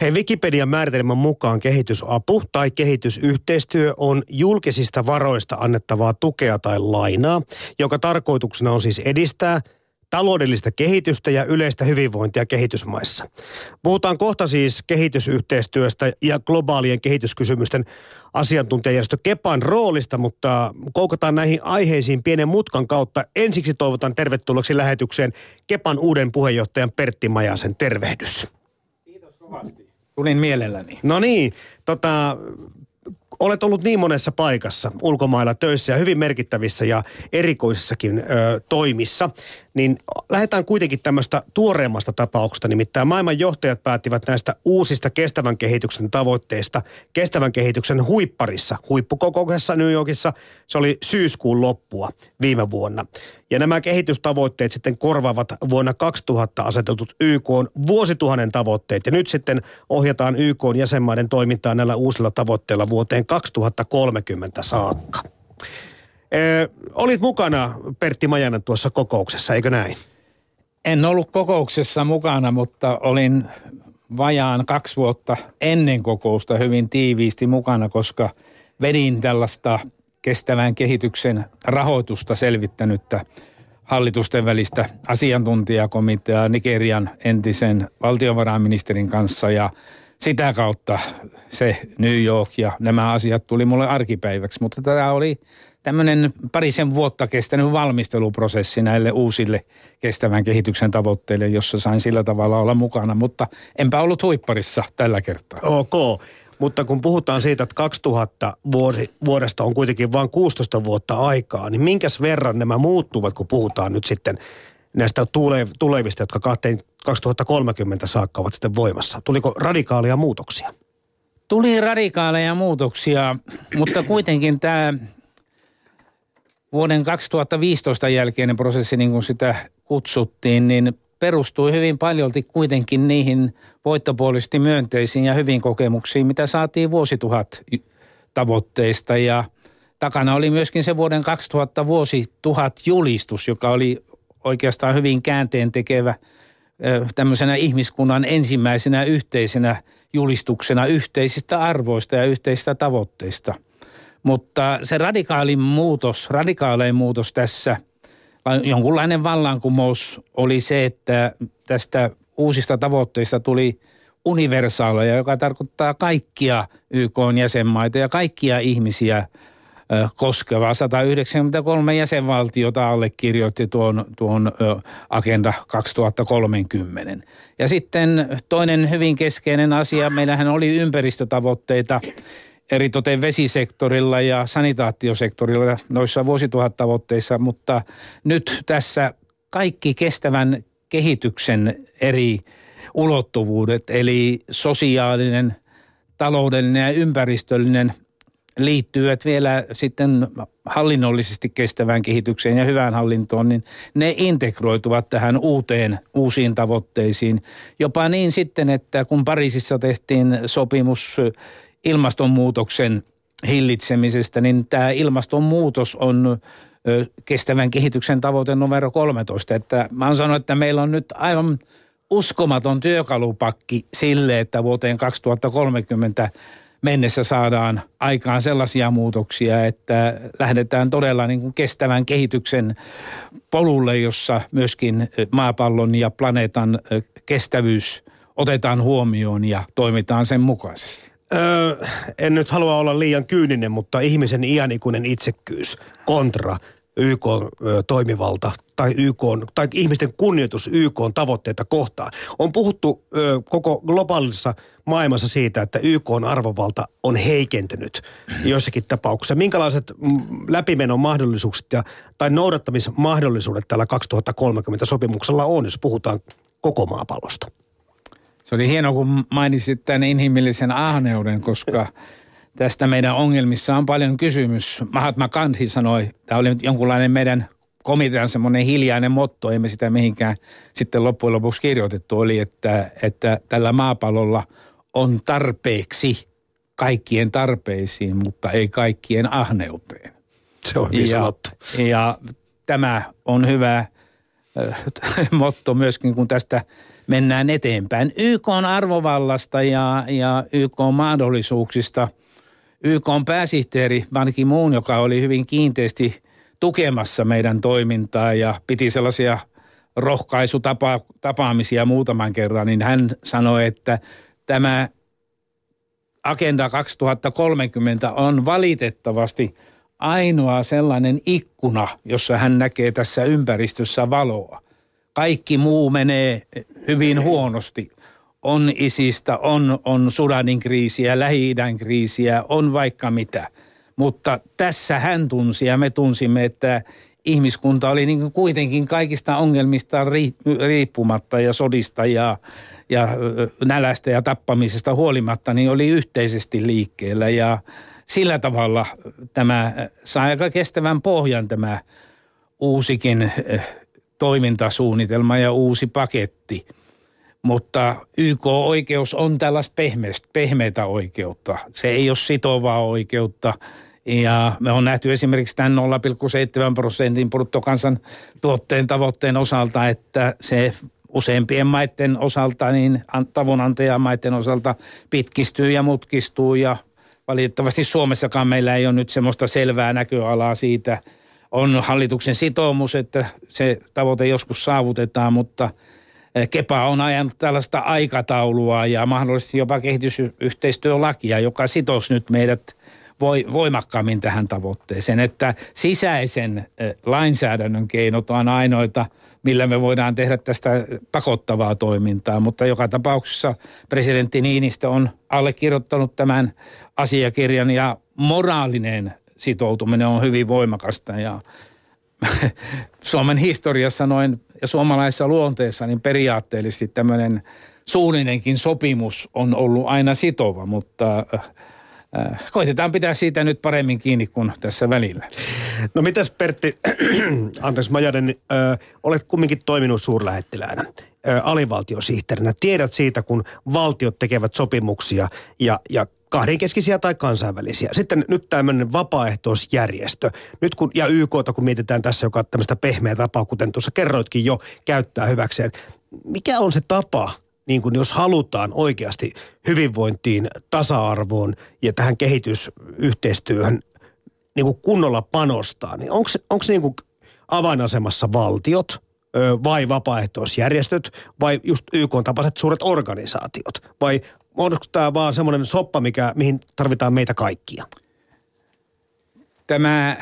Hei, Wikipedian määritelmän mukaan kehitysapu tai kehitysyhteistyö on julkisista varoista annettavaa tukea tai lainaa, joka tarkoituksena on siis edistää taloudellista kehitystä ja yleistä hyvinvointia kehitysmaissa. Puhutaan kohta siis kehitysyhteistyöstä ja globaalien kehityskysymysten asiantuntijajärjestö Kepan roolista, mutta koukataan näihin aiheisiin pienen mutkan kautta. Ensiksi toivotan tervetulleeksi lähetykseen Kepan uuden puheenjohtajan Pertti Majasen. Tervehdys. Kiitos kovasti. Tulin mielelläni. No niin, tota, olet ollut niin monessa paikassa ulkomailla töissä ja hyvin merkittävissä ja erikoisissakin ö, toimissa, niin lähdetään kuitenkin tämmöistä tuoreemmasta tapauksesta. Nimittäin maailman johtajat päättivät näistä uusista kestävän kehityksen tavoitteista kestävän kehityksen huipparissa, huippukokouksessa New Yorkissa. Se oli syyskuun loppua viime vuonna. Ja nämä kehitystavoitteet sitten korvaavat vuonna 2000 asetetut YK on vuosituhannen tavoitteet. Ja nyt sitten ohjataan YK on jäsenmaiden toimintaa näillä uusilla tavoitteilla vuoteen 2030 saakka. Ö, olit mukana Pertti Majanen tuossa kokouksessa, eikö näin? En ollut kokouksessa mukana, mutta olin vajaan kaksi vuotta ennen kokousta hyvin tiiviisti mukana, koska vedin tällaista kestävän kehityksen rahoitusta selvittänyttä hallitusten välistä asiantuntijakomitea Nigerian entisen valtiovarainministerin kanssa ja sitä kautta se New York ja nämä asiat tuli mulle arkipäiväksi, mutta tämä oli tämmöinen parisen vuotta kestänyt valmisteluprosessi näille uusille kestävän kehityksen tavoitteille, jossa sain sillä tavalla olla mukana, mutta enpä ollut huipparissa tällä kertaa. Ok, mutta kun puhutaan siitä, että 2000 vuodesta on kuitenkin vain 16 vuotta aikaa, niin minkäs verran nämä muuttuvat, kun puhutaan nyt sitten näistä tulevista, jotka 2030 saakka ovat sitten voimassa? Tuliko radikaalia muutoksia? Tuli radikaaleja muutoksia, mutta kuitenkin tämä vuoden 2015 jälkeinen prosessi, niin kuin sitä kutsuttiin, niin perustui hyvin paljolti kuitenkin niihin voittopuolisesti myönteisiin ja hyvin kokemuksiin, mitä saatiin vuosituhat tavoitteista. Ja takana oli myöskin se vuoden 2000 vuosituhat julistus, joka oli oikeastaan hyvin käänteen tekevä tämmöisenä ihmiskunnan ensimmäisenä yhteisenä julistuksena yhteisistä arvoista ja yhteisistä tavoitteista – mutta se radikaalin muutos, radikaalein muutos tässä, jonkunlainen vallankumous oli se, että tästä uusista tavoitteista tuli universaaleja, joka tarkoittaa kaikkia YK-jäsenmaita ja kaikkia ihmisiä koskeva. 193 jäsenvaltiota allekirjoitti tuon, tuon Agenda 2030. Ja sitten toinen hyvin keskeinen asia, meillähän oli ympäristötavoitteita, eritoten vesisektorilla ja sanitaatiosektorilla noissa vuosituhattavoitteissa, mutta nyt tässä kaikki kestävän kehityksen eri ulottuvuudet, eli sosiaalinen, taloudellinen ja ympäristöllinen liittyvät vielä sitten hallinnollisesti kestävään kehitykseen ja hyvään hallintoon, niin ne integroituvat tähän uuteen, uusiin tavoitteisiin. Jopa niin sitten, että kun Pariisissa tehtiin sopimus ilmastonmuutoksen hillitsemisestä, niin tämä ilmastonmuutos on kestävän kehityksen tavoite numero 13. Että mä oon sanonut, että meillä on nyt aivan uskomaton työkalupakki sille, että vuoteen 2030 mennessä saadaan aikaan sellaisia muutoksia, että lähdetään todella niin kuin kestävän kehityksen polulle, jossa myöskin maapallon ja planeetan kestävyys otetaan huomioon ja toimitaan sen mukaisesti. Öö, en nyt halua olla liian kyyninen, mutta ihmisen iänikuinen itsekkyys kontra YK toimivalta tai YK tai ihmisten kunnioitus YK tavoitteita kohtaan. On puhuttu ö, koko globaalissa maailmassa siitä, että YK arvovalta on heikentynyt joissakin tapauksissa. Minkälaiset läpimenon mahdollisuukset ja, tai noudattamismahdollisuudet tällä 2030 sopimuksella on, jos puhutaan koko maapallosta? Se oli hieno, kun mainitsit tämän inhimillisen ahneuden, koska tästä meidän ongelmissa on paljon kysymys. Mahatma Gandhi sanoi, tämä oli jonkunlainen meidän komitean semmoinen hiljainen motto, emme sitä mihinkään sitten loppujen lopuksi kirjoitettu, oli, että, että tällä maapallolla on tarpeeksi kaikkien tarpeisiin, mutta ei kaikkien ahneuteen. Se on hyvin ja, ja tämä on hyvä motto myöskin, kun tästä mennään eteenpäin. YK on arvovallasta ja, ja YK on mahdollisuuksista. YK on pääsihteeri Ban Ki-moon, joka oli hyvin kiinteästi tukemassa meidän toimintaa ja piti sellaisia rohkaisutapaamisia muutaman kerran, niin hän sanoi, että tämä Agenda 2030 on valitettavasti ainoa sellainen ikkuna, jossa hän näkee tässä ympäristössä valoa. Kaikki muu menee hyvin huonosti. On isistä, on, on Sudanin kriisiä, Lähi-idän kriisiä, on vaikka mitä. Mutta tässä hän tunsi ja me tunsimme, että ihmiskunta oli niin kuitenkin kaikista ongelmista riippumatta ja sodista ja, ja nälästä ja tappamisesta huolimatta, niin oli yhteisesti liikkeellä ja sillä tavalla tämä sai aika kestävän pohjan tämä uusikin toimintasuunnitelma ja uusi paketti. Mutta YK-oikeus on tällaista pehmeitä oikeutta. Se ei ole sitovaa oikeutta – ja me on nähty esimerkiksi tämän 0,7 prosentin bruttokansan tuotteen tavoitteen osalta, että se useimpien maiden osalta, niin tavunantajamaiden osalta pitkistyy ja mutkistuu ja valitettavasti Suomessakaan meillä ei ole nyt semmoista selvää näköalaa siitä. On hallituksen sitoumus, että se tavoite joskus saavutetaan, mutta eh, Kepa on ajanut tällaista aikataulua ja mahdollisesti jopa kehitysyhteistyölakia, joka sitoisi nyt meidät voi, voimakkaammin tähän tavoitteeseen, että sisäisen lainsäädännön keinot on ainoita, millä me voidaan tehdä tästä pakottavaa toimintaa, mutta joka tapauksessa presidentti Niinistö on allekirjoittanut tämän asiakirjan ja moraalinen sitoutuminen on hyvin voimakasta ja Suomen historiassa noin ja suomalaisessa luonteessa niin periaatteellisesti tämmöinen suullinenkin sopimus on ollut aina sitova, mutta Äh, koitetaan pitää siitä nyt paremmin kiinni kuin tässä välillä. No mitäs Pertti, anteeksi Majaden, ö, olet kumminkin toiminut suurlähettiläänä, alivaltiosihteerinä. Tiedät siitä, kun valtiot tekevät sopimuksia ja, ja kahdenkeskisiä tai kansainvälisiä. Sitten nyt tämmöinen vapaaehtoisjärjestö. Nyt kun, ja YK, kun mietitään tässä, joka tämmöistä pehmeä tapaa, kuten tuossa kerroitkin jo, käyttää hyväkseen. Mikä on se tapa, niin kuin jos halutaan oikeasti hyvinvointiin, tasa-arvoon ja tähän kehitysyhteistyöhön niin kuin kunnolla panostaa, niin onko, onko niin kuin avainasemassa valtiot vai vapaaehtoisjärjestöt vai just YK-tapaiset suuret organisaatiot? Vai onko tämä vaan semmoinen soppa, mikä, mihin tarvitaan meitä kaikkia? Tämä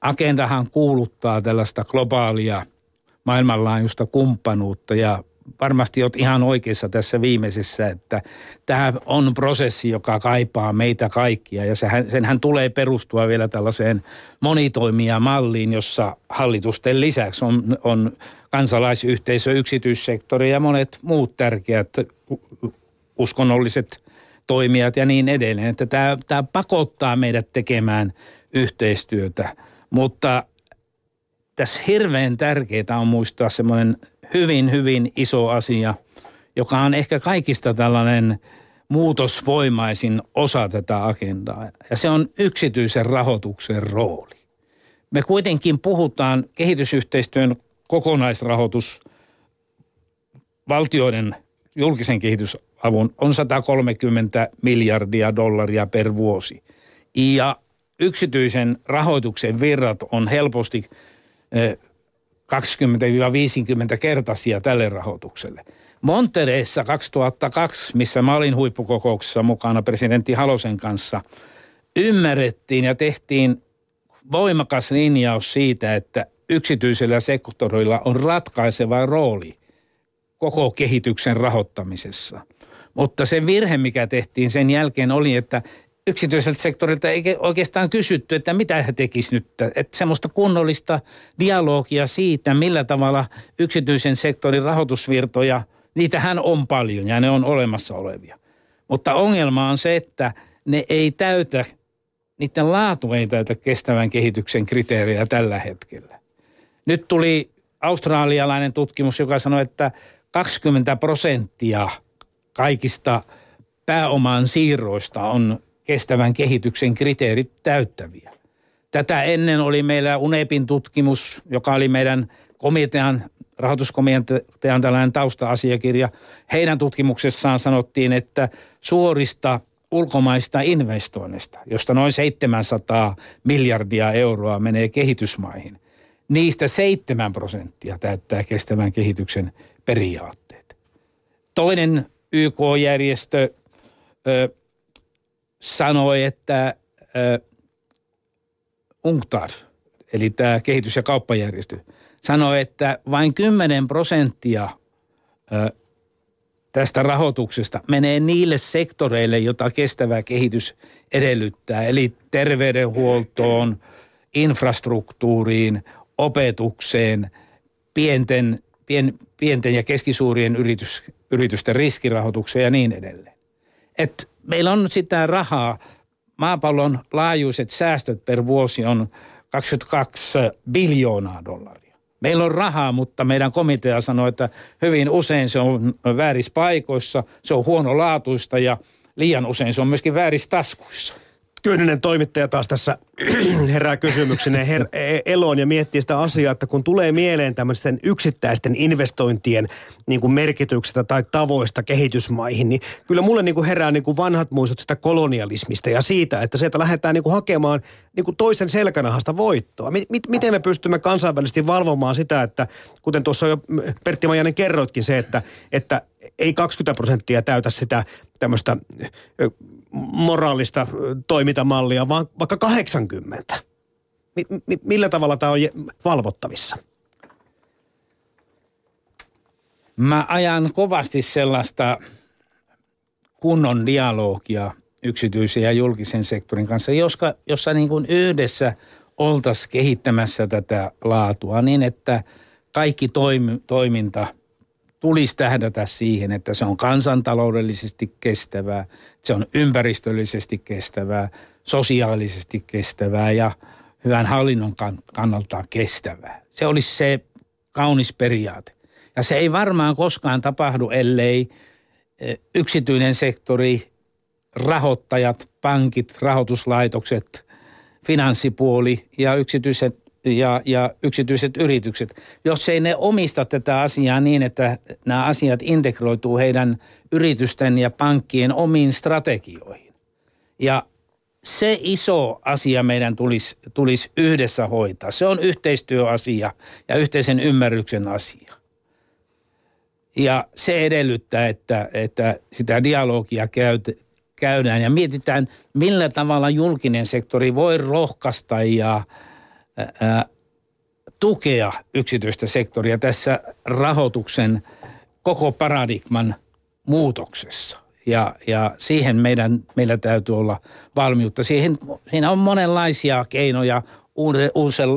agendahan kuuluttaa tällaista globaalia maailmanlaajuista kumppanuutta ja varmasti olet ihan oikeassa tässä viimeisessä, että tämä on prosessi, joka kaipaa meitä kaikkia ja sehän, senhän tulee perustua vielä tällaiseen monitoimijamalliin, jossa hallitusten lisäksi on, on kansalaisyhteisö, yksityissektori ja monet muut tärkeät uskonnolliset toimijat ja niin edelleen. Että tämä, tämä pakottaa meidät tekemään yhteistyötä, mutta tässä hirveän tärkeää on muistaa semmoinen hyvin, hyvin iso asia, joka on ehkä kaikista tällainen muutosvoimaisin osa tätä agendaa. Ja se on yksityisen rahoituksen rooli. Me kuitenkin puhutaan kehitysyhteistyön kokonaisrahoitus valtioiden julkisen kehitysavun on 130 miljardia dollaria per vuosi. Ja yksityisen rahoituksen virrat on helposti eh, 20-50 kertaisia tälle rahoitukselle. Montereessa 2002, missä mä olin huippukokouksessa mukana presidentti Halosen kanssa, ymmärrettiin ja tehtiin voimakas linjaus siitä, että yksityisellä sektorilla on ratkaiseva rooli koko kehityksen rahoittamisessa. Mutta se virhe, mikä tehtiin sen jälkeen oli, että yksityiseltä sektorilta ei oikeastaan kysytty, että mitä he tekisivät nyt. Että semmoista kunnollista dialogia siitä, millä tavalla yksityisen sektorin rahoitusvirtoja, niitähän on paljon ja ne on olemassa olevia. Mutta ongelma on se, että ne ei täytä, niiden laatu ei täytä kestävän kehityksen kriteerejä tällä hetkellä. Nyt tuli australialainen tutkimus, joka sanoi, että 20 prosenttia kaikista pääomaan siirroista on kestävän kehityksen kriteerit täyttäviä. Tätä ennen oli meillä UNEPin tutkimus, joka oli meidän komitean rahoituskomitean tällainen tausta-asiakirja. Heidän tutkimuksessaan sanottiin, että suorista ulkomaista investoinnista, josta noin 700 miljardia euroa menee kehitysmaihin. Niistä 7 prosenttia täyttää kestävän kehityksen periaatteet. Toinen YK-järjestö ö, sanoi, että ö, UNCTAD, eli tämä kehitys- ja kauppajärjestö, sanoi, että vain 10 prosenttia ö, tästä rahoituksesta menee niille sektoreille, jota kestävä kehitys edellyttää, eli terveydenhuoltoon, infrastruktuuriin, opetukseen, pienten, pien, pienten ja keskisuurien yritys, yritysten riskirahoitukseen ja niin edelleen. Et meillä on sitä rahaa. Maapallon laajuiset säästöt per vuosi on 22 biljoonaa dollaria. Meillä on rahaa, mutta meidän komitea sanoo, että hyvin usein se on väärissä paikoissa, se on huonolaatuista ja liian usein se on myöskin väärissä taskuissa. Kyyninen toimittaja taas tässä herää kysymykseneen her- e- eloon ja miettii sitä asiaa, että kun tulee mieleen tämmöisten yksittäisten investointien niin kuin merkityksestä tai tavoista kehitysmaihin, niin kyllä mulle niin kuin herää niin kuin vanhat muistot sitä kolonialismista ja siitä, että sieltä lähdetään niin kuin hakemaan niin kuin toisen selkänahasta voittoa. M- miten me pystymme kansainvälisesti valvomaan sitä, että kuten tuossa jo Pertti Majanen kerroitkin se, että, että ei 20 prosenttia täytä sitä tämmöistä moraalista toimintamallia, vaan vaikka 80. Mi- millä tavalla tämä on valvottavissa? Mä ajan kovasti sellaista kunnon dialogia yksityisen ja julkisen sektorin kanssa, joska, jossa niin kuin yhdessä oltaisiin kehittämässä tätä laatua niin, että kaikki toimi, toiminta – tulisi tähdätä siihen, että se on kansantaloudellisesti kestävää, se on ympäristöllisesti kestävää, sosiaalisesti kestävää ja hyvän hallinnon kannalta kestävää. Se olisi se kaunis periaate. Ja se ei varmaan koskaan tapahdu, ellei e, yksityinen sektori, rahoittajat, pankit, rahoituslaitokset, finanssipuoli ja yksityiset ja, ja yksityiset yritykset, jos ei ne omista tätä asiaa niin, että nämä asiat integroituu heidän yritysten ja pankkien omiin strategioihin. Ja se iso asia meidän tulisi, tulisi yhdessä hoitaa. Se on yhteistyöasia ja yhteisen ymmärryksen asia. Ja se edellyttää, että, että sitä dialogia käyt, käydään ja mietitään, millä tavalla julkinen sektori voi rohkaista ja – tukea yksityistä sektoria tässä rahoituksen koko paradigman muutoksessa. Ja, ja siihen meidän, meillä täytyy olla valmiutta. Siihen, siinä on monenlaisia keinoja, uuden,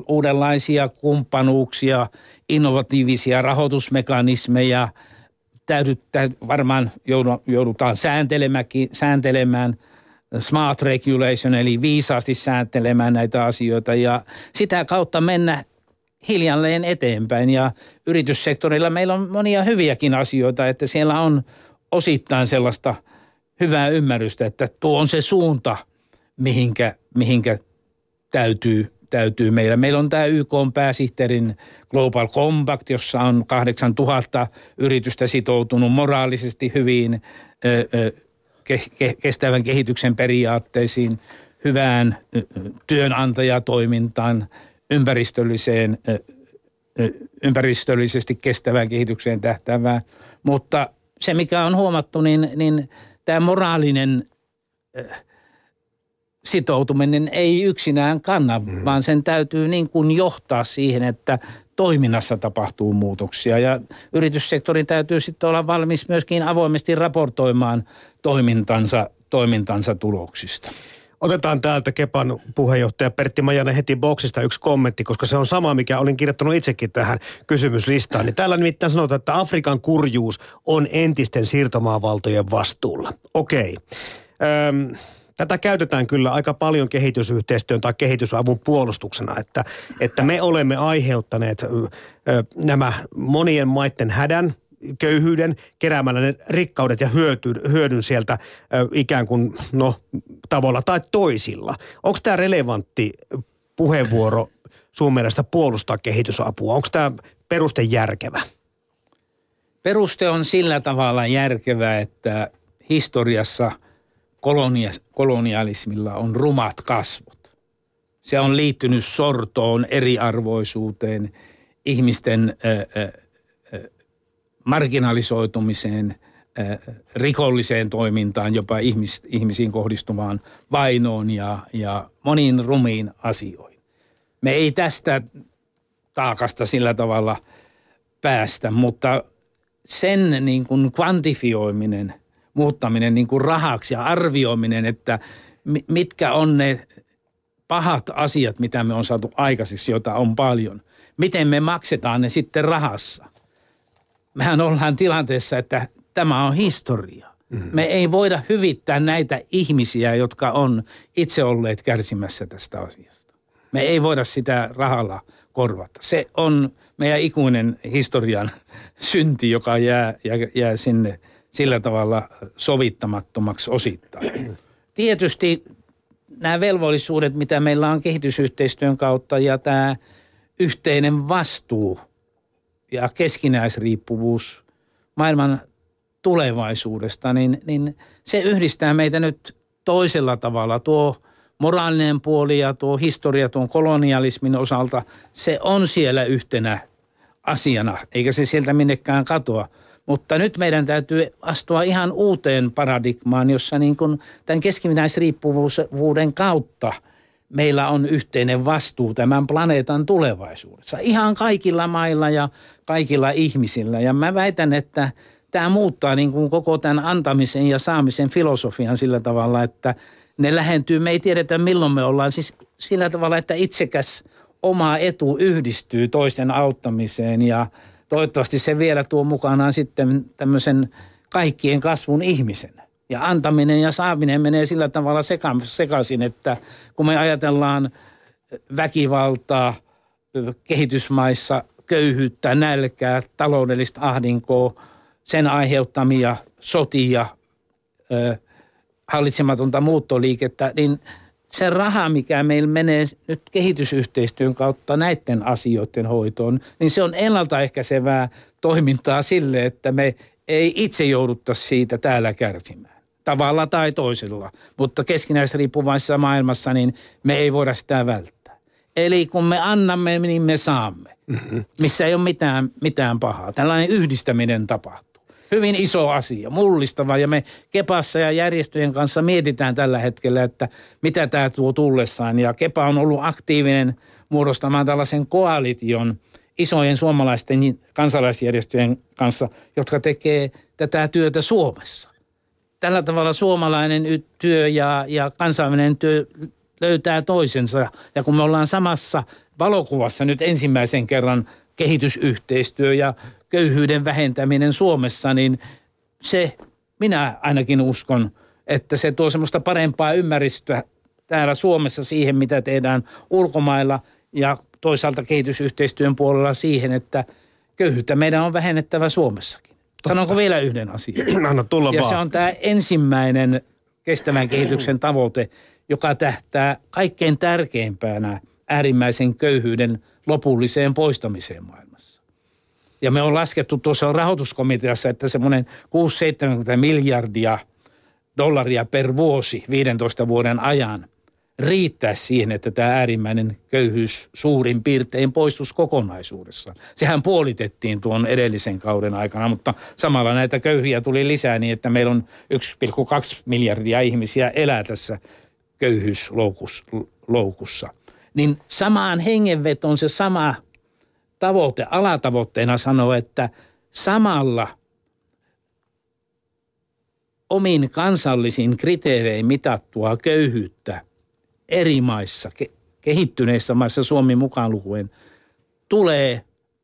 uudenlaisia kumppanuuksia, innovatiivisia rahoitusmekanismeja. Täydy, täydy, varmaan joudutaan sääntelemään – smart regulation, eli viisaasti sääntelemään näitä asioita ja sitä kautta mennä hiljalleen eteenpäin. Ja yrityssektorilla meillä on monia hyviäkin asioita, että siellä on osittain sellaista hyvää ymmärrystä, että tuo on se suunta, mihinkä, mihinkä täytyy, täytyy meillä. Meillä on tämä YK on pääsihteerin Global Compact, jossa on 8000 yritystä sitoutunut moraalisesti hyvin ö, ö, kestävän kehityksen periaatteisiin, hyvään työnantajatoimintaan, ympäristölliseen, ympäristöllisesti kestävään kehitykseen tähtävää. Mutta se, mikä on huomattu, niin, niin tämä moraalinen sitoutuminen ei yksinään kanna, mm. vaan sen täytyy niin kuin johtaa siihen, että toiminnassa tapahtuu muutoksia. Ja yrityssektorin täytyy sitten olla valmis myöskin avoimesti raportoimaan toimintansa, toimintansa tuloksista. Otetaan täältä Kepan puheenjohtaja Pertti Majanen heti boksista yksi kommentti, koska se on sama, mikä olin kirjoittanut itsekin tähän kysymyslistaan. Niin täällä nimittäin sanotaan, että Afrikan kurjuus on entisten siirtomaavaltojen vastuulla. Okei. Öm, tätä käytetään kyllä aika paljon kehitysyhteistyön tai kehitysavun puolustuksena, että, että me olemme aiheuttaneet nämä monien maiden hädän, köyhyyden keräämällä ne rikkaudet ja hyöty, hyödyn sieltä ö, ikään kuin no tavalla tai toisilla. Onko tämä relevantti puheenvuoro sun mielestä puolustaa kehitysapua? Onko tämä peruste järkevä? Peruste on sillä tavalla järkevä, että historiassa kolonia- kolonialismilla on rumat kasvot. Se on liittynyt sortoon, eriarvoisuuteen, ihmisten äh, äh, marginalisoitumiseen, äh, rikolliseen toimintaan, jopa ihmis, ihmisiin kohdistuvaan vainoon ja, ja moniin rumiin asioihin. Me ei tästä taakasta sillä tavalla päästä, mutta sen niin kuin kvantifioiminen, muuttaminen niin kuin rahaksi ja arvioiminen, että mitkä on ne pahat asiat, mitä me on saatu aikaiseksi, joita on paljon. Miten me maksetaan ne sitten rahassa? Mehän ollaan tilanteessa, että tämä on historia. Mm-hmm. Me ei voida hyvittää näitä ihmisiä, jotka on itse olleet kärsimässä tästä asiasta. Me ei voida sitä rahalla korvata. Se on meidän ikuinen historian synti, joka jää, jää, jää sinne sillä tavalla sovittamattomaksi osittain. Tietysti nämä velvollisuudet, mitä meillä on kehitysyhteistyön kautta ja tämä yhteinen vastuu ja keskinäisriippuvuus maailman tulevaisuudesta, niin, niin se yhdistää meitä nyt toisella tavalla. Tuo moraalinen puoli ja tuo historia tuon kolonialismin osalta, se on siellä yhtenä asiana, eikä se sieltä minnekään katoa. Mutta nyt meidän täytyy astua ihan uuteen paradigmaan, jossa niin kuin tämän keskinäisriippuvuuden kautta meillä on yhteinen vastuu tämän planeetan tulevaisuudessa. Ihan kaikilla mailla ja kaikilla ihmisillä. Ja mä väitän, että tämä muuttaa niin kuin koko tämän antamisen ja saamisen filosofian sillä tavalla, että ne lähentyy. Me ei tiedetä milloin me ollaan. Siis sillä tavalla, että itsekäs oma etu yhdistyy toisten auttamiseen ja toivottavasti se vielä tuo mukanaan sitten tämmöisen kaikkien kasvun ihmisen. Ja antaminen ja saaminen menee sillä tavalla seka- sekaisin, että kun me ajatellaan väkivaltaa kehitysmaissa, köyhyyttä, nälkää, taloudellista ahdinkoa, sen aiheuttamia sotia, hallitsematonta muuttoliikettä, niin – se raha, mikä meillä menee nyt kehitysyhteistyön kautta näiden asioiden hoitoon, niin se on ennaltaehkäisevää toimintaa sille, että me ei itse jouduttaisi siitä täällä kärsimään. Tavalla tai toisella. Mutta keskinäisriippuvaisessa maailmassa, niin me ei voida sitä välttää. Eli kun me annamme, niin me saamme. Mm-hmm. Missä ei ole mitään, mitään pahaa. Tällainen yhdistäminen tapahtuu hyvin iso asia, mullistava. Ja me Kepassa ja järjestöjen kanssa mietitään tällä hetkellä, että mitä tämä tuo tullessaan. Ja Kepa on ollut aktiivinen muodostamaan tällaisen koalition isojen suomalaisten kansalaisjärjestöjen kanssa, jotka tekee tätä työtä Suomessa. Tällä tavalla suomalainen työ ja, ja kansainvälinen työ löytää toisensa. Ja kun me ollaan samassa valokuvassa nyt ensimmäisen kerran kehitysyhteistyö ja köyhyyden vähentäminen Suomessa, niin se, minä ainakin uskon, että se tuo semmoista parempaa ymmärrystä täällä Suomessa siihen, mitä tehdään ulkomailla ja toisaalta kehitysyhteistyön puolella siihen, että köyhyyttä meidän on vähennettävä Suomessakin. Sanonko vielä yhden asian? Anna tulla ja vaan. se on tämä ensimmäinen kestävän kehityksen tavoite, joka tähtää kaikkein tärkeimpänä äärimmäisen köyhyyden lopulliseen poistamiseen maailmassa. Ja me on laskettu tuossa rahoituskomiteassa, että semmoinen 6-70 miljardia dollaria per vuosi 15 vuoden ajan riittää siihen, että tämä äärimmäinen köyhyys suurin piirtein poistus kokonaisuudessaan. Sehän puolitettiin tuon edellisen kauden aikana, mutta samalla näitä köyhiä tuli lisää niin, että meillä on 1,2 miljardia ihmisiä elää tässä köyhyysloukussa. Niin samaan hengenvetoon se sama tavoite, alatavoitteena sanoa, että samalla omin kansallisin kriteerein mitattua köyhyyttä eri maissa, kehittyneissä maissa Suomi mukaan lukuen, tulee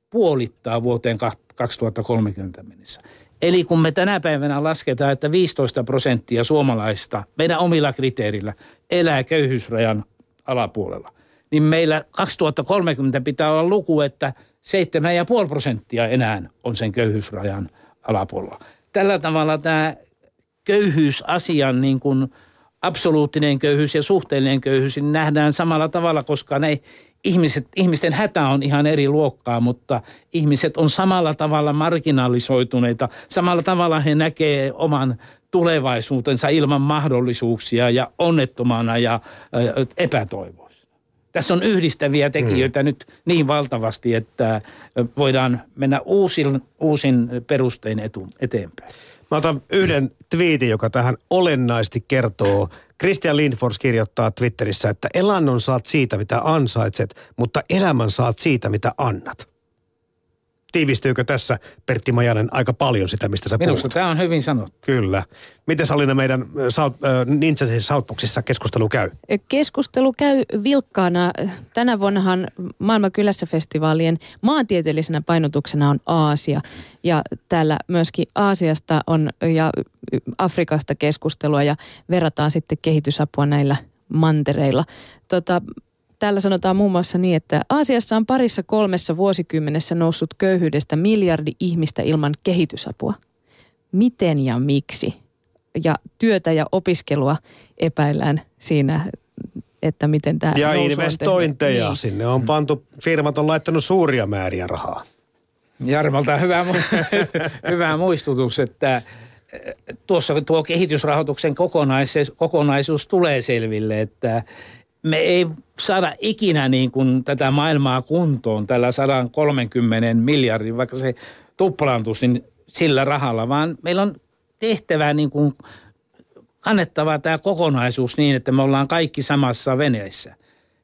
puolittaa vuoteen 2030 mennessä. Eli kun me tänä päivänä lasketaan, että 15 prosenttia suomalaista meidän omilla kriteerillä elää köyhyysrajan alapuolella, niin meillä 2030 pitää olla luku, että – 7,5 prosenttia enää on sen köyhyysrajan alapuolella. Tällä tavalla tämä köyhyysasian niin kuin absoluuttinen köyhyys ja suhteellinen köyhyys niin nähdään samalla tavalla, koska ne ihmiset, ihmisten hätä on ihan eri luokkaa, mutta ihmiset on samalla tavalla marginalisoituneita. Samalla tavalla he näkee oman tulevaisuutensa ilman mahdollisuuksia ja onnettomana ja epätoivoisena. Tässä on yhdistäviä tekijöitä hmm. nyt niin valtavasti, että voidaan mennä uusin, uusin perustein etu, eteenpäin. Mä otan yhden twiitin, joka tähän olennaisesti kertoo. Christian Lindfors kirjoittaa Twitterissä, että elannon saat siitä, mitä ansaitset, mutta elämän saat siitä, mitä annat. Tiivistyykö tässä Pertti Majanen aika paljon sitä, mistä sä Minusta puhut? tämä on hyvin sanottu. Kyllä. Miten Alina meidän South, äh, Ninjasin Southboxissa keskustelu käy? Keskustelu käy vilkkaana. Tänä vuonnahan Maailman kylässä festivaalien maantieteellisenä painotuksena on Aasia. Ja täällä myöskin Aasiasta on ja Afrikasta keskustelua ja verrataan sitten kehitysapua näillä mantereilla. Tota, Täällä sanotaan muun muassa niin, että Aasiassa on parissa kolmessa vuosikymmenessä noussut köyhyydestä miljardi ihmistä ilman kehitysapua. Miten ja miksi? Ja työtä ja opiskelua epäillään siinä, että miten tämä Ja investointeja. Niin. Sinne on pantu, firmat on laittanut suuria määriä rahaa. Jarmalta hyvä, hyvä muistutus, että eh, tuossa tuo kehitysrahoituksen kokonaisuus, kokonaisuus tulee selville, että me ei saada ikinä niin kuin tätä maailmaa kuntoon tällä 130 miljardin, vaikka se tuplaantuisi niin sillä rahalla, vaan meillä on tehtävä niin kuin kannettava tämä kokonaisuus niin, että me ollaan kaikki samassa veneessä.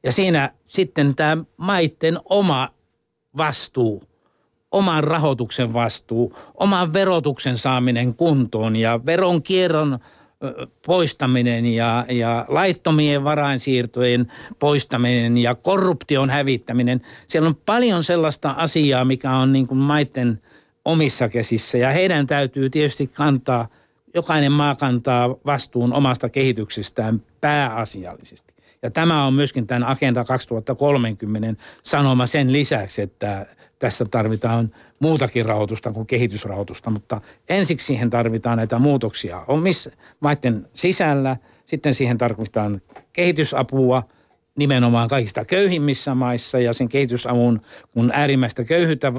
Ja siinä sitten tämä maitten oma vastuu, oman rahoituksen vastuu, oman verotuksen saaminen kuntoon ja veronkierron poistaminen ja, ja laittomien varainsiirtojen poistaminen ja korruption hävittäminen. Siellä on paljon sellaista asiaa, mikä on niin kuin maiden omissa käsissä ja heidän täytyy tietysti kantaa, jokainen maa kantaa vastuun omasta kehityksestään pääasiallisesti. Ja tämä on myöskin tämän Agenda 2030 sanoma sen lisäksi, että tässä tarvitaan muutakin rahoitusta kuin kehitysrahoitusta, mutta ensiksi siihen tarvitaan näitä muutoksia omissa maiden sisällä, sitten siihen tarvitaan kehitysapua nimenomaan kaikista köyhimmissä maissa ja sen kehitysavun, kun äärimmäistä köyhyyttä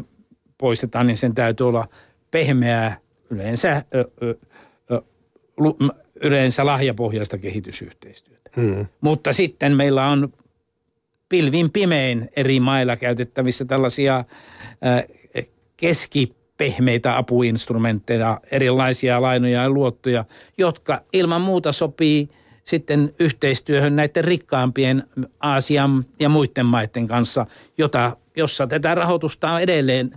poistetaan, niin sen täytyy olla pehmeää yleensä, ö, ö, ö, yleensä lahjapohjaista kehitysyhteistyötä. Hmm. Mutta sitten meillä on pilvin pimein eri mailla käytettävissä tällaisia keskipehmeitä apuinstrumentteja, erilaisia lainoja ja luottoja, jotka ilman muuta sopii sitten yhteistyöhön näiden rikkaampien Aasian ja muiden maiden kanssa, jota, jossa tätä rahoitusta on edelleen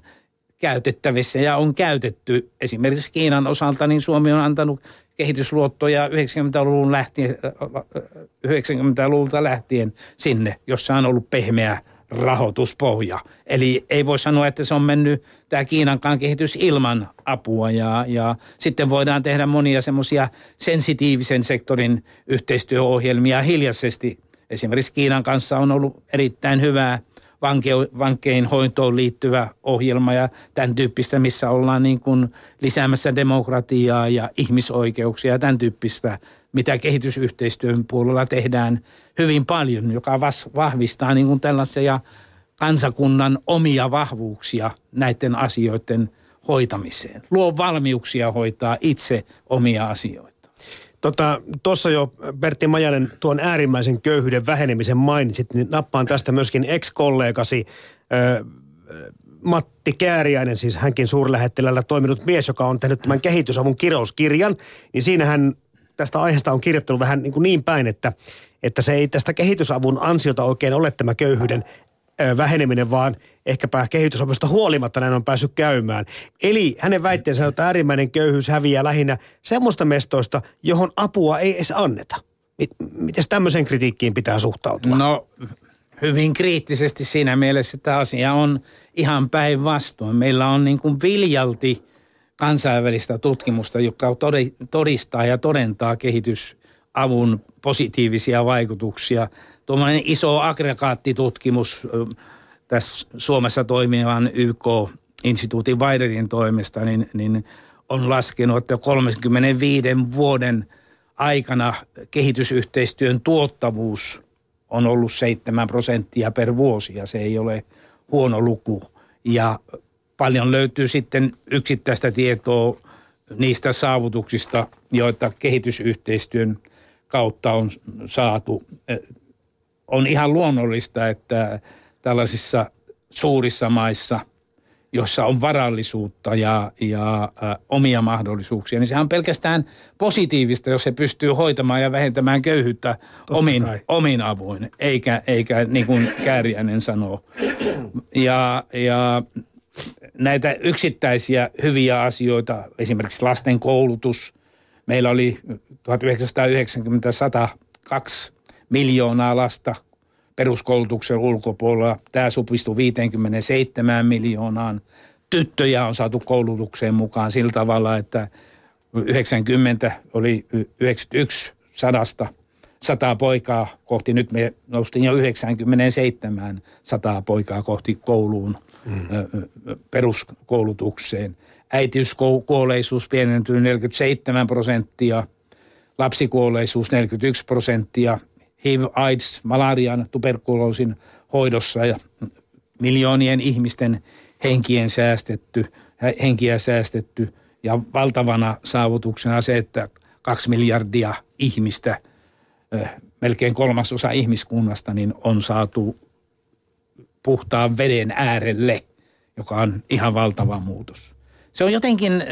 käytettävissä ja on käytetty. Esimerkiksi Kiinan osalta niin Suomi on antanut kehitysluottoja 90-luvun lähtien, 90-luvulta lähtien sinne, jossa on ollut pehmeä rahoituspohja. Eli ei voi sanoa, että se on mennyt tämä Kiinankaan kehitys ilman apua ja, ja sitten voidaan tehdä monia semmoisia sensitiivisen sektorin yhteistyöohjelmia hiljaisesti. Esimerkiksi Kiinan kanssa on ollut erittäin hyvää vankein hoitoon liittyvä ohjelma ja tämän tyyppistä, missä ollaan niin kuin lisäämässä demokratiaa ja ihmisoikeuksia ja tämän tyyppistä, mitä kehitysyhteistyön puolella tehdään hyvin paljon, joka vahvistaa niin kuin tällaisia kansakunnan omia vahvuuksia näiden asioiden hoitamiseen. Luo valmiuksia hoitaa itse omia asioita. Tuossa tota, jo Bertti Majanen tuon äärimmäisen köyhyyden vähenemisen mainitsit, niin nappaan tästä myöskin ex-kollegasi ö, Matti Kääriäinen, siis hänkin suurlähettilällä toiminut mies, joka on tehnyt tämän kehitysavun kirouskirjan, niin siinä hän tästä aiheesta on kirjoittanut vähän niin, kuin niin päin, että, että se ei tästä kehitysavun ansiota oikein ole tämä köyhyyden väheneminen, vaan ehkäpä kehitysavusta huolimatta näin on päässyt käymään. Eli hänen väitteensä on, että äärimmäinen köyhyys häviää lähinnä semmoista mestoista, johon apua ei edes anneta. Miten tämmöiseen kritiikkiin pitää suhtautua? No hyvin kriittisesti siinä mielessä, että asia on ihan päinvastoin. Meillä on niin kuin viljalti kansainvälistä tutkimusta, joka todistaa ja todentaa kehitysavun positiivisia vaikutuksia. Tuommoinen iso aggregaattitutkimus tässä Suomessa toimivan YK-instituutin Weiderin toimesta, niin, niin on laskenut, että 35 vuoden aikana kehitysyhteistyön tuottavuus on ollut 7 prosenttia per vuosi ja se ei ole huono luku. Ja paljon löytyy sitten yksittäistä tietoa niistä saavutuksista, joita kehitysyhteistyön kautta on saatu. On ihan luonnollista, että tällaisissa suurissa maissa, jossa on varallisuutta ja, ja ä, omia mahdollisuuksia, niin sehän on pelkästään positiivista, jos se pystyy hoitamaan ja vähentämään köyhyyttä omin, omin avuin, eikä, eikä niin kuin Kääriäinen sanoo. Ja, ja näitä yksittäisiä hyviä asioita, esimerkiksi lasten koulutus. Meillä oli 1990 102 miljoonaa lasta peruskoulutuksen ulkopuolella. Tämä supistui 57 miljoonaan. Tyttöjä on saatu koulutukseen mukaan sillä tavalla, että 90 oli 91 sadasta sataa poikaa kohti. Nyt me noustiin jo 97 sataa poikaa kohti kouluun mm. peruskoulutukseen. Äitiyskuolleisuus pienentyy 47 prosenttia, lapsikuolleisuus 41 prosenttia, HIV, AIDS, malarian, tuberkuloosin hoidossa ja miljoonien ihmisten henkien säästetty, henkiä säästetty ja valtavana saavutuksena se, että kaksi miljardia ihmistä, melkein kolmasosa ihmiskunnasta, niin on saatu puhtaan veden äärelle, joka on ihan valtava muutos. Se on jotenkin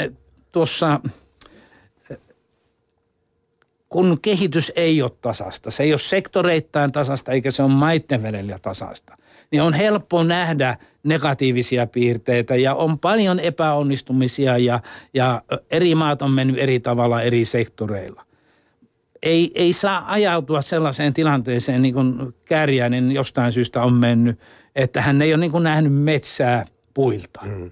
tuossa kun kehitys ei ole tasasta, se ei ole sektoreittain tasasta eikä se ole maitten välillä tasasta, niin on helppo nähdä negatiivisia piirteitä ja on paljon epäonnistumisia ja, ja eri maat on mennyt eri tavalla eri sektoreilla. Ei, ei saa ajautua sellaiseen tilanteeseen, niin kuin Kääriäinen jostain syystä on mennyt, että hän ei ole niin kuin nähnyt metsää puilta. Mm.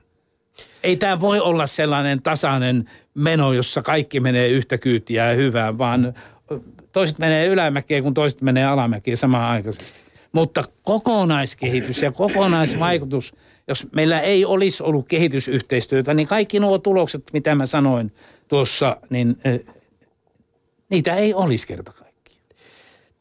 Ei tämä voi olla sellainen tasainen meno, jossa kaikki menee yhtä kyytiä ja hyvää, vaan toiset menee ylämäkeen, kun toiset menee alamäkeen samaan aikaisesti. Mutta kokonaiskehitys ja kokonaisvaikutus, jos meillä ei olisi ollut kehitysyhteistyötä, niin kaikki nuo tulokset, mitä mä sanoin tuossa, niin niitä ei olisi kertakaan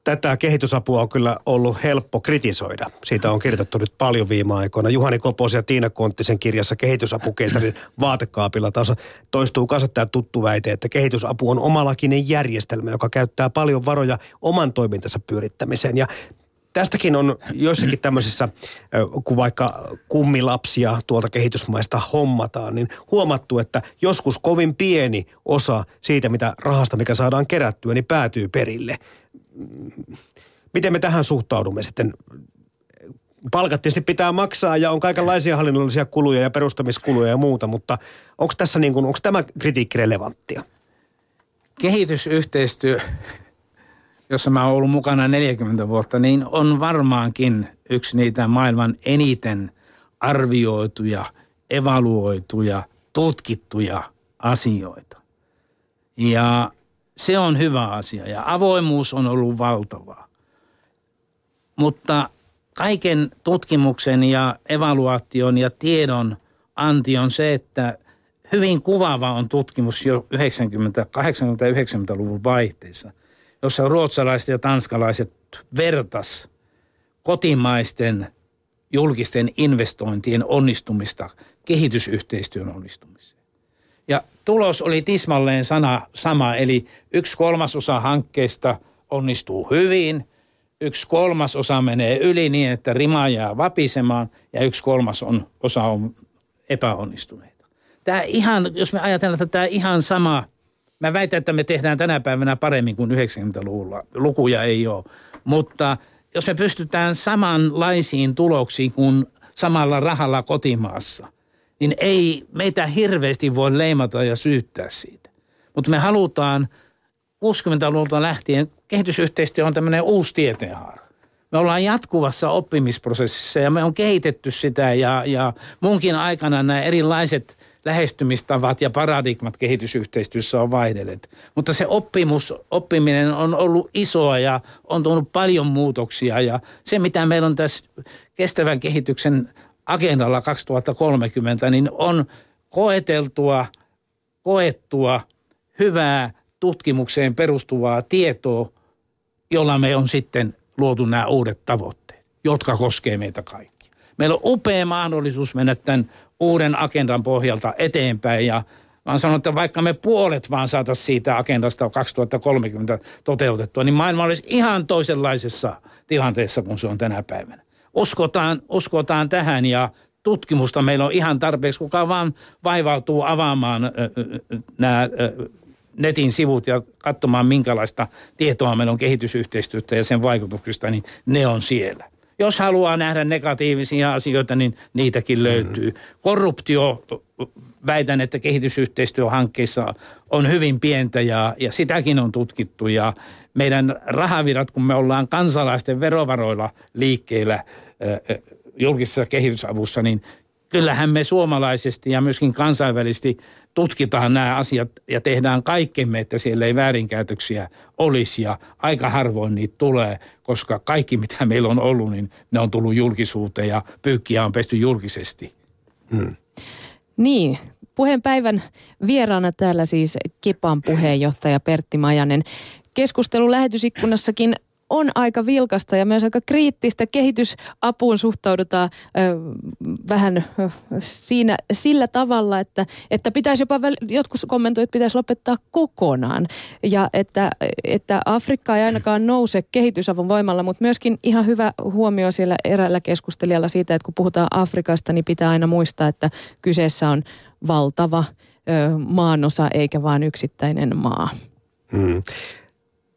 tätä kehitysapua on kyllä ollut helppo kritisoida. Siitä on kirjoitettu nyt paljon viime aikoina. Juhani Kopos ja Tiina Konttisen kirjassa Kehitysapukeisarin vaatekaapilla taas toistuu kanssa tämä tuttu väite, että kehitysapu on omalakinen järjestelmä, joka käyttää paljon varoja oman toimintansa pyörittämiseen. Ja tästäkin on joissakin tämmöisissä, kun vaikka kummilapsia tuolta kehitysmaista hommataan, niin huomattu, että joskus kovin pieni osa siitä, mitä rahasta, mikä saadaan kerättyä, niin päätyy perille miten me tähän suhtaudumme sitten? Palkat tietysti pitää maksaa ja on kaikenlaisia hallinnollisia kuluja ja perustamiskuluja ja muuta, mutta onko tässä niin kuin, onko tämä kritiikki relevanttia? Kehitysyhteistyö, jossa mä oon ollut mukana 40 vuotta, niin on varmaankin yksi niitä maailman eniten arvioituja, evaluoituja, tutkittuja asioita. Ja se on hyvä asia ja avoimuus on ollut valtavaa. Mutta kaiken tutkimuksen ja evaluaation ja tiedon anti on se, että hyvin kuvaava on tutkimus jo 90, 80-90-luvun vaihteessa, jossa ruotsalaiset ja tanskalaiset vertas kotimaisten julkisten investointien onnistumista kehitysyhteistyön onnistumiseen. Tulos oli tismalleen sana, sama, eli yksi kolmasosa hankkeesta onnistuu hyvin, yksi kolmasosa menee yli niin, että rima jää vapisemaan ja yksi kolmas on, osa on epäonnistuneita. Tämä ihan, jos me ajatellaan, että tämä ihan sama, mä väitän, että me tehdään tänä päivänä paremmin kuin 90-luvulla, lukuja ei ole, mutta jos me pystytään samanlaisiin tuloksiin kuin samalla rahalla kotimaassa, niin ei meitä hirveästi voi leimata ja syyttää siitä. Mutta me halutaan 60-luvulta lähtien, kehitysyhteistyö on tämmöinen uusi tieteenhaara. Me ollaan jatkuvassa oppimisprosessissa ja me on kehitetty sitä ja, ja munkin aikana nämä erilaiset lähestymistavat ja paradigmat kehitysyhteistyössä on vaihdelleet. Mutta se oppimus, oppiminen on ollut isoa ja on tullut paljon muutoksia ja se mitä meillä on tässä kestävän kehityksen agendalla 2030, niin on koeteltua, koettua, hyvää tutkimukseen perustuvaa tietoa, jolla me on sitten luotu nämä uudet tavoitteet, jotka koskee meitä kaikkia. Meillä on upea mahdollisuus mennä tämän uuden agendan pohjalta eteenpäin ja Mä sanon, että vaikka me puolet vaan saataisiin siitä agendasta 2030 toteutettua, niin maailma olisi ihan toisenlaisessa tilanteessa kuin se on tänä päivänä. Uskotaan, uskotaan tähän ja tutkimusta meillä on ihan tarpeeksi, kuka vaan vaivautuu avaamaan nämä netin sivut ja katsomaan, minkälaista tietoa meillä on kehitysyhteistyöstä ja sen vaikutuksista, niin ne on siellä. Jos haluaa nähdä negatiivisia asioita, niin niitäkin löytyy. Mm-hmm. Korruptio, väitän, että kehitysyhteistyöhankkeissa on hyvin pientä ja, ja sitäkin on tutkittu. Ja meidän rahavirat, kun me ollaan kansalaisten verovaroilla liikkeellä julkisessa kehitysavussa, niin kyllähän me suomalaisesti ja myöskin kansainvälisesti tutkitaan nämä asiat ja tehdään kaikkemme, että siellä ei väärinkäytöksiä olisi ja aika harvoin niitä tulee, koska kaikki mitä meillä on ollut, niin ne on tullut julkisuuteen ja pyykkiä on pesty julkisesti. Hmm. Niin, puheenpäivän vieraana täällä siis Kepan puheenjohtaja Pertti Majanen. Keskustelu lähetysikkunassakin on aika vilkasta ja myös aika kriittistä. Kehitysapuun suhtaudutaan ö, vähän ö, siinä, sillä tavalla, että, että pitäisi jopa, jotkut kommentoivat, että pitäisi lopettaa kokonaan. Ja että, että Afrikka ei ainakaan nouse kehitysavun voimalla, mutta myöskin ihan hyvä huomio siellä eräällä keskustelijalla siitä, että kun puhutaan Afrikasta, niin pitää aina muistaa, että kyseessä on valtava ö, maanosa eikä vain yksittäinen maa. Hmm.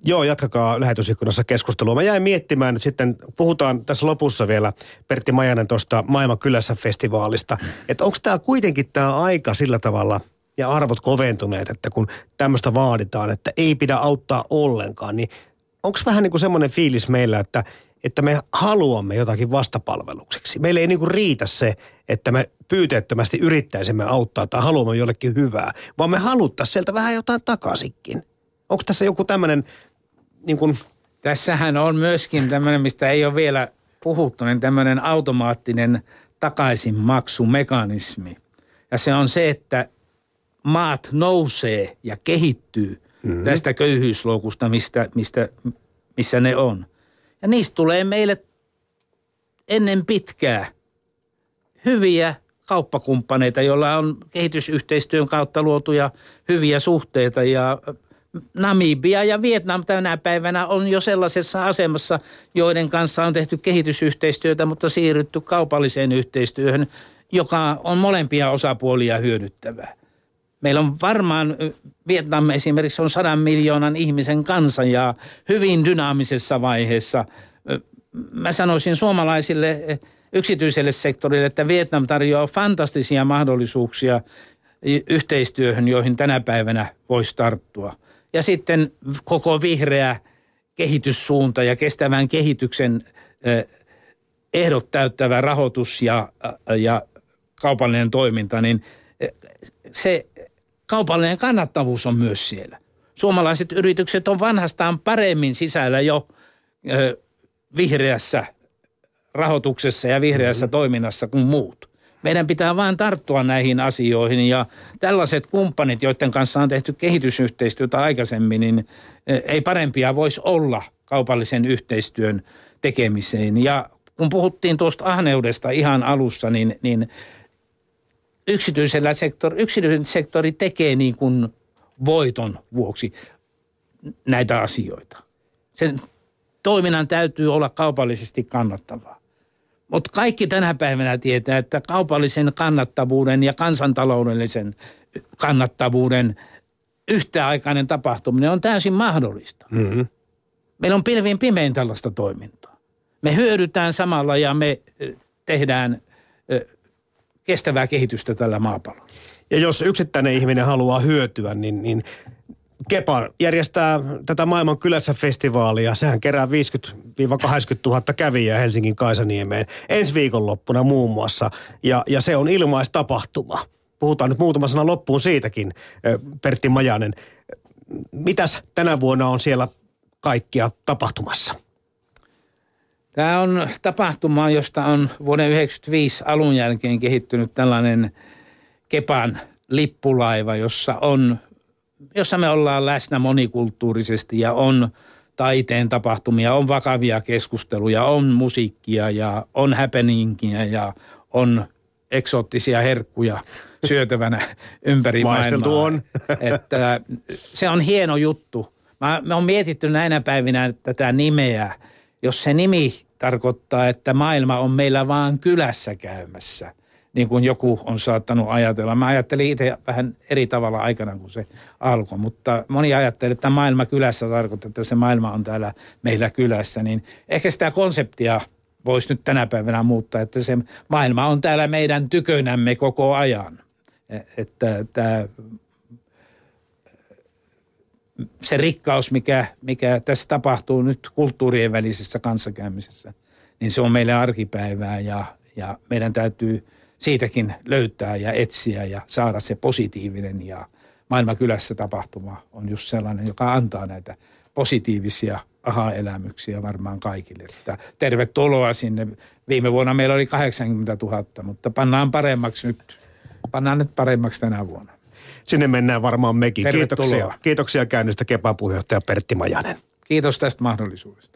Joo, jatkakaa lähetysikkunassa keskustelua. Mä jäin miettimään nyt sitten, puhutaan tässä lopussa vielä Pertti Majanen tuosta Maailman kylässä festivaalista, että onko tämä kuitenkin tämä aika sillä tavalla ja arvot koventuneet, että kun tämmöistä vaaditaan, että ei pidä auttaa ollenkaan, niin onko vähän niin kuin semmoinen fiilis meillä, että, että me haluamme jotakin vastapalvelukseksi. Meille ei niin kuin riitä se, että me pyyteettömästi yrittäisimme auttaa tai haluamme jollekin hyvää, vaan me haluttaisiin sieltä vähän jotain takaisinkin. Onko tässä joku tämmöinen niin kuin... Tässähän on myöskin tämmöinen, mistä ei ole vielä puhuttu, niin tämmöinen automaattinen takaisinmaksumekanismi. Ja se on se, että maat nousee ja kehittyy mm-hmm. tästä köyhyysloukusta, mistä, mistä, missä ne on. Ja niistä tulee meille ennen pitkää hyviä kauppakumppaneita, joilla on kehitysyhteistyön kautta luotuja hyviä suhteita ja Namibia ja Vietnam tänä päivänä on jo sellaisessa asemassa, joiden kanssa on tehty kehitysyhteistyötä, mutta siirrytty kaupalliseen yhteistyöhön, joka on molempia osapuolia hyödyttävää. Meillä on varmaan, Vietnam esimerkiksi on sadan miljoonan ihmisen kansa ja hyvin dynaamisessa vaiheessa. Mä sanoisin suomalaisille yksityiselle sektorille, että Vietnam tarjoaa fantastisia mahdollisuuksia yhteistyöhön, joihin tänä päivänä voisi tarttua – ja sitten koko vihreä kehityssuunta ja kestävän kehityksen ehdot täyttävä rahoitus ja, ja kaupallinen toiminta, niin se kaupallinen kannattavuus on myös siellä. Suomalaiset yritykset on vanhastaan paremmin sisällä jo vihreässä rahoituksessa ja vihreässä mm-hmm. toiminnassa kuin muut. Meidän pitää vain tarttua näihin asioihin ja tällaiset kumppanit, joiden kanssa on tehty kehitysyhteistyötä aikaisemmin, niin e, ei parempia voisi olla kaupallisen yhteistyön tekemiseen. Ja kun puhuttiin tuosta ahneudesta ihan alussa, niin, niin yksityisellä sektori, yksityisen sektori tekee niin kuin voiton vuoksi näitä asioita. Sen toiminnan täytyy olla kaupallisesti kannattavaa. Mutta kaikki tänä päivänä tietää, että kaupallisen kannattavuuden ja kansantaloudellisen kannattavuuden yhtäaikainen tapahtuminen on täysin mahdollista. Mm-hmm. Meillä on pilvin pimein tällaista toimintaa. Me hyödytään samalla ja me tehdään kestävää kehitystä tällä maapallolla. Ja jos yksittäinen ihminen haluaa hyötyä, niin, niin Kepa järjestää tätä maailman kylässä festivaalia. Sehän kerää 50-80 000 kävijää Helsingin Kaisaniemeen ensi viikonloppuna muun muassa. Ja, ja se on ilmaistapahtuma. Puhutaan nyt muutama sana loppuun siitäkin, Pertti Majanen. Mitäs tänä vuonna on siellä kaikkia tapahtumassa? Tämä on tapahtuma, josta on vuoden 1995 alun jälkeen kehittynyt tällainen Kepan lippulaiva, jossa on jossa me ollaan läsnä monikulttuurisesti ja on taiteen tapahtumia, on vakavia keskusteluja, on musiikkia ja on happeningia ja on eksoottisia herkkuja syötävänä ympäri Maisteltu maailmaa. on. Että se on hieno juttu. Mä, mä oon mietitty näinä päivinä tätä nimeä. Jos se nimi tarkoittaa, että maailma on meillä vaan kylässä käymässä, niin kuin joku on saattanut ajatella. Mä ajattelin itse vähän eri tavalla aikana, kun se alkoi, mutta moni ajattelee, että maailma kylässä tarkoittaa, että se maailma on täällä meillä kylässä, niin ehkä sitä konseptia voisi nyt tänä päivänä muuttaa, että se maailma on täällä meidän tykönämme koko ajan. E- Että tämä se rikkaus, mikä, mikä tässä tapahtuu nyt kulttuurien välisessä kanssakäymisessä, niin se on meille arkipäivää ja, ja meidän täytyy siitäkin löytää ja etsiä ja saada se positiivinen ja maailmakylässä tapahtuma on just sellainen, joka antaa näitä positiivisia aha-elämyksiä varmaan kaikille. Että tervetuloa sinne. Viime vuonna meillä oli 80 000, mutta pannaan paremmaksi nyt, pannaan nyt paremmaksi tänä vuonna. Sinne mennään varmaan mekin. Tervetuloa. Kiitoksia. Kiitoksia käynnistä Kepan puheenjohtaja Pertti Majanen. Kiitos tästä mahdollisuudesta.